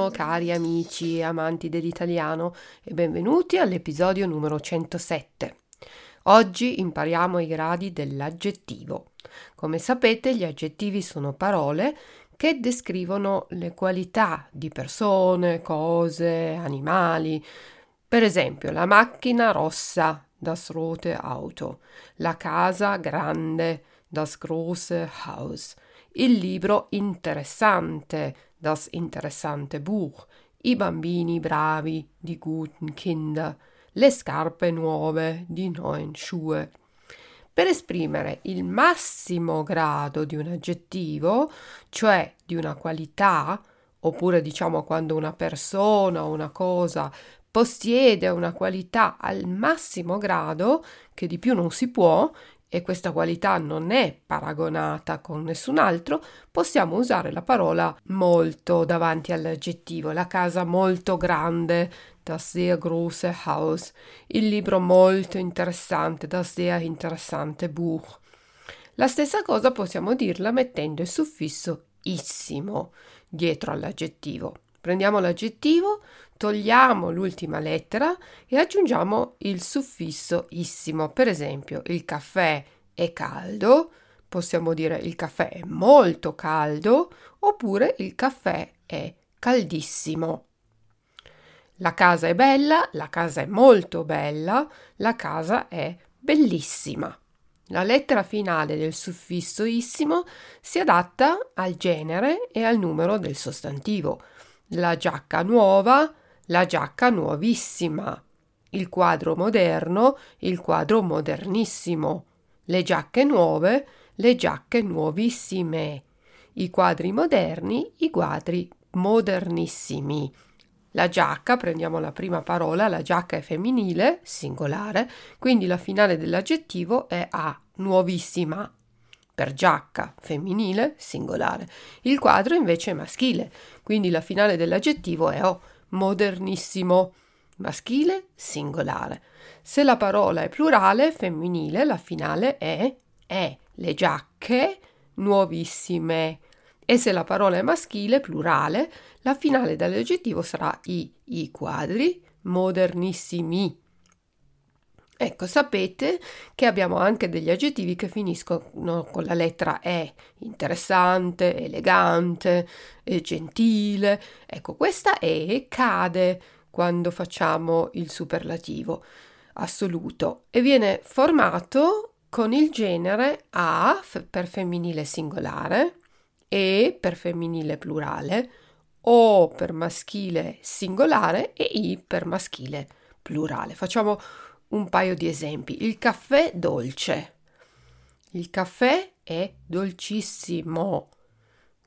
Buongiorno cari amici e amanti dell'italiano e benvenuti all'episodio numero 107. Oggi impariamo i gradi dell'aggettivo. Come sapete gli aggettivi sono parole che descrivono le qualità di persone, cose, animali. Per esempio la macchina rossa, das rote Auto, la casa grande, das große Haus, il libro interessante, das interessante Buch, i bambini bravi, die guten Kinder, le scarpe nuove, die neuen Schuhe. Per esprimere il massimo grado di un aggettivo, cioè di una qualità, oppure diciamo quando una persona o una cosa possiede una qualità al massimo grado, che di più non si può, e questa qualità non è paragonata con nessun altro, possiamo usare la parola molto davanti all'aggettivo. La casa molto grande, das sehr große Haus. Il libro molto interessante, das sehr interessante Buch. La stessa cosa possiamo dirla mettendo il suffisso issimo dietro all'aggettivo. Prendiamo l'aggettivo, togliamo l'ultima lettera e aggiungiamo il suffisso issimo. Per esempio, il caffè è caldo, possiamo dire il caffè è molto caldo oppure il caffè è caldissimo. La casa è bella, la casa è molto bella, la casa è bellissima. La lettera finale del suffisso issimo si adatta al genere e al numero del sostantivo. La giacca nuova, la giacca nuovissima, il quadro moderno, il quadro modernissimo, le giacche nuove, le giacche nuovissime, i quadri moderni, i quadri modernissimi. La giacca, prendiamo la prima parola, la giacca è femminile, singolare, quindi la finale dell'aggettivo è a nuovissima. Per giacca femminile, singolare. Il quadro invece è maschile, quindi la finale dell'aggettivo è o modernissimo, maschile, singolare. Se la parola è plurale, femminile, la finale è è, le giacche nuovissime. E se la parola è maschile, plurale, la finale dell'aggettivo sarà i, i quadri modernissimi. Ecco, sapete che abbiamo anche degli aggettivi che finiscono con la lettera E, interessante, elegante, gentile. Ecco, questa E cade quando facciamo il superlativo assoluto e viene formato con il genere A per femminile singolare, E per femminile plurale, O per maschile singolare e I per maschile plurale. Facciamo un paio di esempi. Il caffè dolce. Il caffè è dolcissimo.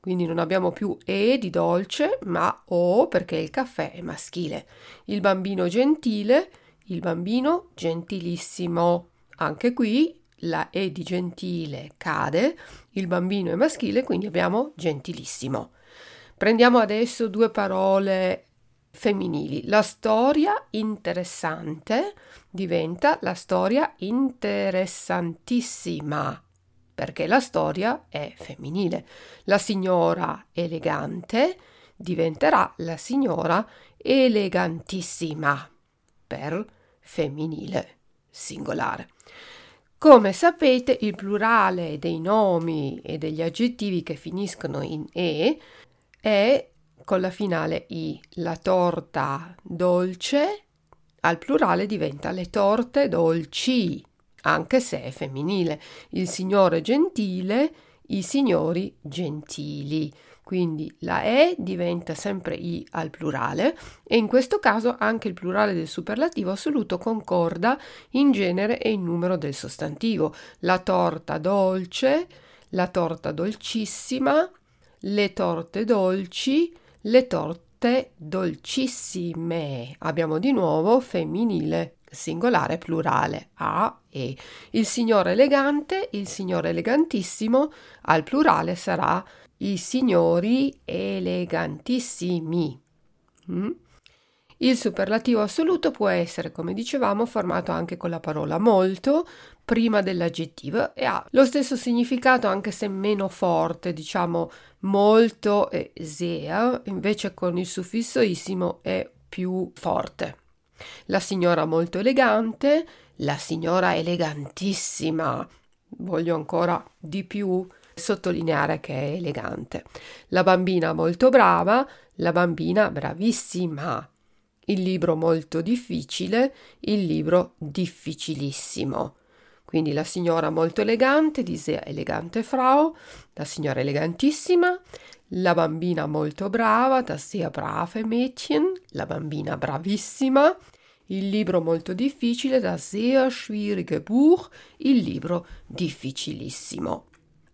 Quindi non abbiamo più E di dolce, ma O perché il caffè è maschile. Il bambino gentile, il bambino gentilissimo. Anche qui la E di gentile cade, il bambino è maschile, quindi abbiamo gentilissimo. Prendiamo adesso due parole femminili. La storia interessante diventa la storia interessantissima perché la storia è femminile. La signora elegante diventerà la signora elegantissima per femminile singolare. Come sapete, il plurale dei nomi e degli aggettivi che finiscono in e è con la finale i. La torta dolce al plurale diventa le torte dolci, anche se è femminile. Il signore gentile, i signori gentili. Quindi la E diventa sempre I al plurale e in questo caso anche il plurale del superlativo assoluto concorda in genere e in numero del sostantivo. La torta dolce, la torta dolcissima, le torte dolci, le torte dolcissime. Abbiamo di nuovo femminile singolare plurale a e. Il signore elegante, il signore elegantissimo al plurale sarà i signori elegantissimi. Mm? Il superlativo assoluto può essere, come dicevamo, formato anche con la parola molto prima dell'aggettivo e ha lo stesso significato anche se meno forte, diciamo molto e sehr, invece con il suffisso è più forte. La signora molto elegante, la signora elegantissima. Voglio ancora di più sottolineare che è elegante. La bambina molto brava, la bambina bravissima. Il libro molto difficile, il libro difficilissimo. Quindi la signora molto elegante, diese elegante Frau, la signora elegantissima, la bambina molto brava, das sehr brave Mädchen, la bambina bravissima, il libro molto difficile, das sehr schwierige Buch, il libro difficilissimo.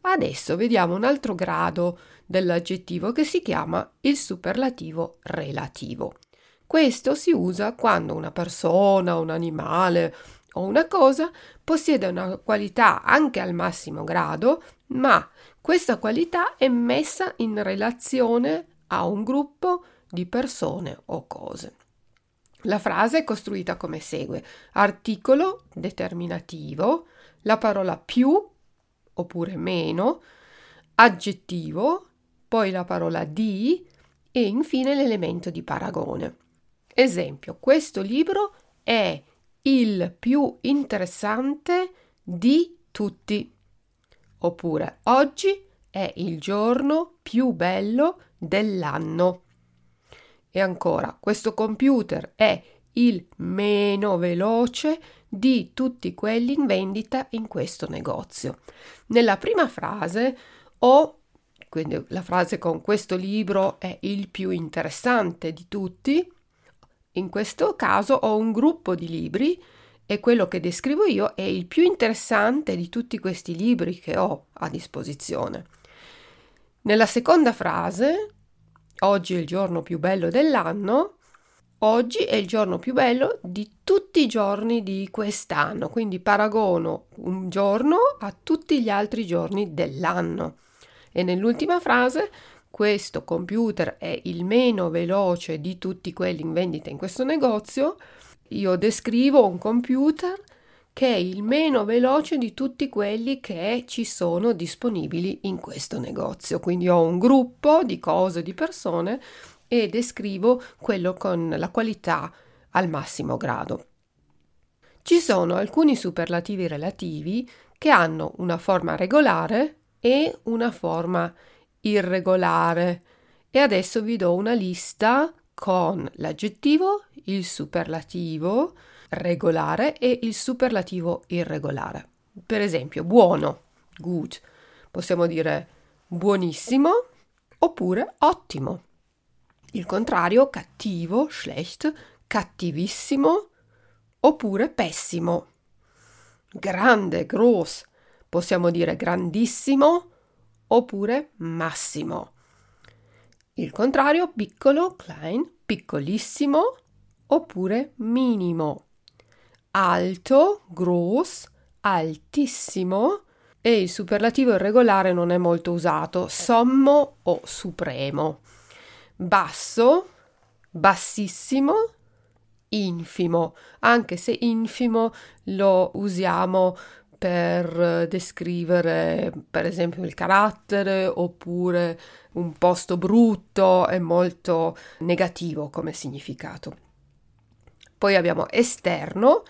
Adesso vediamo un altro grado dell'aggettivo che si chiama il superlativo relativo. Questo si usa quando una persona, un animale o una cosa possiede una qualità anche al massimo grado, ma questa qualità è messa in relazione a un gruppo di persone o cose. La frase è costruita come segue: articolo determinativo, la parola più oppure meno, aggettivo, poi la parola di e infine l'elemento di paragone. Esempio, questo libro è il più interessante di tutti. Oppure oggi è il giorno più bello dell'anno. E ancora, questo computer è il meno veloce di tutti quelli in vendita in questo negozio. Nella prima frase ho quindi la frase con questo libro è il più interessante di tutti. In questo caso ho un gruppo di libri e quello che descrivo io è il più interessante di tutti questi libri che ho a disposizione. Nella seconda frase, oggi è il giorno più bello dell'anno, Oggi è il giorno più bello di tutti i giorni di quest'anno, quindi paragono un giorno a tutti gli altri giorni dell'anno. E nell'ultima frase, questo computer è il meno veloce di tutti quelli in vendita in questo negozio. Io descrivo un computer che è il meno veloce di tutti quelli che ci sono disponibili in questo negozio. Quindi ho un gruppo di cose, di persone e descrivo quello con la qualità al massimo grado. Ci sono alcuni superlativi relativi che hanno una forma regolare e una forma irregolare e adesso vi do una lista con l'aggettivo, il superlativo regolare e il superlativo irregolare. Per esempio, buono, good, possiamo dire buonissimo oppure ottimo. Il contrario, cattivo, schlecht, cattivissimo oppure pessimo. Grande, gross, possiamo dire grandissimo oppure massimo. Il contrario, piccolo, klein, piccolissimo oppure minimo. Alto, gross, altissimo e il superlativo irregolare non è molto usato, sommo o supremo. basso, bassissimo, infimo, anche se infimo lo usiamo per descrivere per esempio il carattere oppure un posto brutto e molto negativo come significato. Poi abbiamo esterno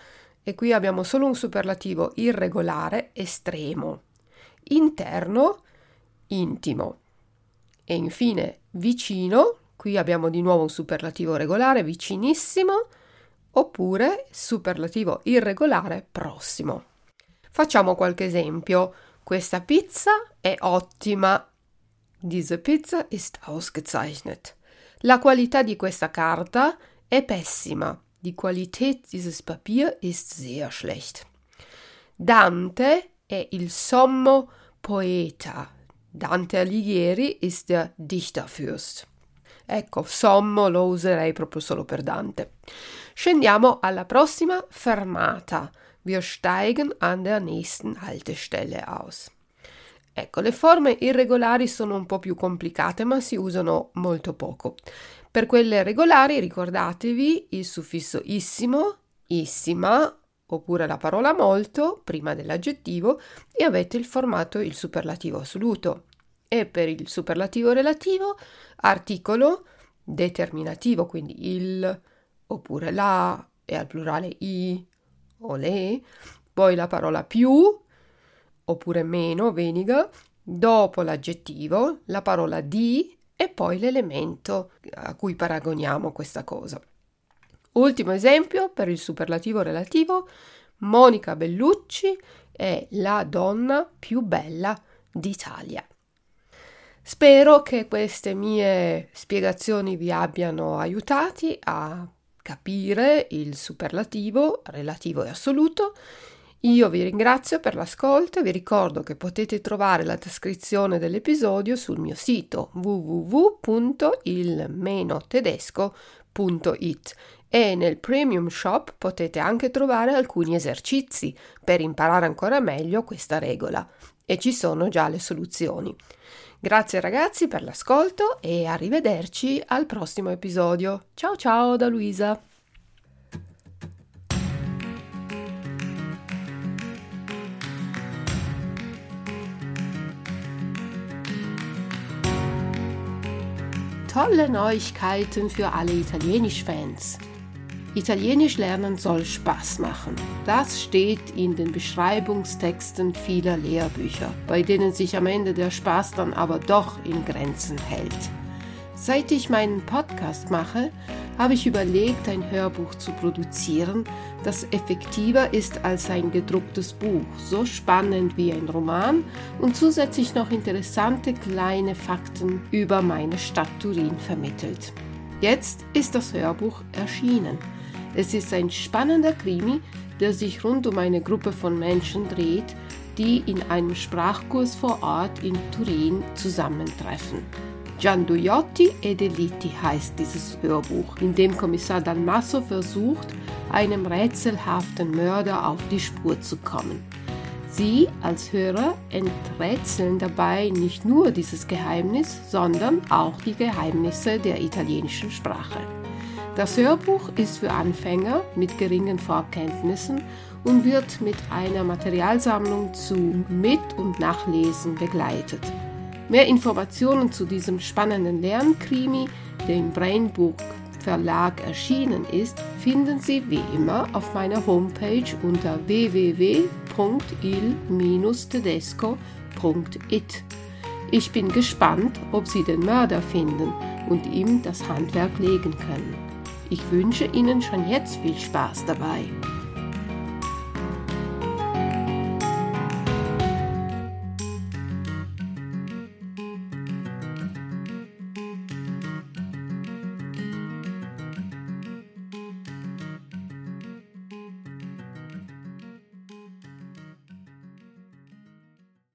e qui abbiamo solo un superlativo irregolare estremo. Interno intimo. E infine vicino, qui abbiamo di nuovo un superlativo regolare vicinissimo oppure superlativo irregolare prossimo. Facciamo qualche esempio. Questa pizza è ottima. Diese Pizza ist ausgezeichnet. La qualità di questa carta è pessima. Die Qualität dieses Papier ist sehr schlecht. Dante è il sommo poeta. Dante Alighieri ist der Dichterfürst. Ecco, sommo lo userei proprio solo per Dante. Scendiamo alla prossima fermata. Wir steigen an der nächsten Haltestelle aus. Ecco, le forme irregolari sono un po' più complicate, ma si usano molto poco. Per quelle regolari ricordatevi il suffisso issimo, issima, oppure la parola molto prima dell'aggettivo e avete il formato il superlativo assoluto. E per il superlativo relativo, articolo determinativo, quindi il oppure la e al plurale i o le, poi la parola più oppure meno, veniga, dopo l'aggettivo, la parola di e poi l'elemento a cui paragoniamo questa cosa. Ultimo esempio per il superlativo relativo, Monica Bellucci è la donna più bella d'Italia. Spero che queste mie spiegazioni vi abbiano aiutati a capire il superlativo relativo e assoluto. Io vi ringrazio per l'ascolto e vi ricordo che potete trovare la descrizione dell'episodio sul mio sito www.il-tedesco.it e nel Premium Shop potete anche trovare alcuni esercizi per imparare ancora meglio questa regola e ci sono già le soluzioni. Grazie ragazzi per l'ascolto e arrivederci al prossimo episodio. Ciao ciao da Luisa. Tolle Neuigkeiten für alle Italienisch-Fans. Italienisch lernen soll Spaß machen. Das steht in den Beschreibungstexten vieler Lehrbücher, bei denen sich am Ende der Spaß dann aber doch in Grenzen hält. Seit ich meinen Podcast mache, habe ich überlegt, ein Hörbuch zu produzieren, das effektiver ist als ein gedrucktes Buch, so spannend wie ein Roman und zusätzlich noch interessante kleine Fakten über meine Stadt Turin vermittelt. Jetzt ist das Hörbuch erschienen. Es ist ein spannender Krimi, der sich rund um eine Gruppe von Menschen dreht, die in einem Sprachkurs vor Ort in Turin zusammentreffen. Gianduiotti e Deliti heißt dieses Hörbuch, in dem Kommissar Dalmasso versucht, einem rätselhaften Mörder auf die Spur zu kommen. Sie als Hörer enträtseln dabei nicht nur dieses Geheimnis, sondern auch die Geheimnisse der italienischen Sprache. Das Hörbuch ist für Anfänger mit geringen Vorkenntnissen und wird mit einer Materialsammlung zu Mit- und Nachlesen begleitet. Mehr Informationen zu diesem spannenden Lernkrimi, der im Brainbook Verlag erschienen ist, finden Sie wie immer auf meiner Homepage unter www.il-tedesco.it. Ich bin gespannt, ob Sie den Mörder finden und ihm das Handwerk legen können. Ich wünsche Ihnen schon jetzt viel Spaß dabei.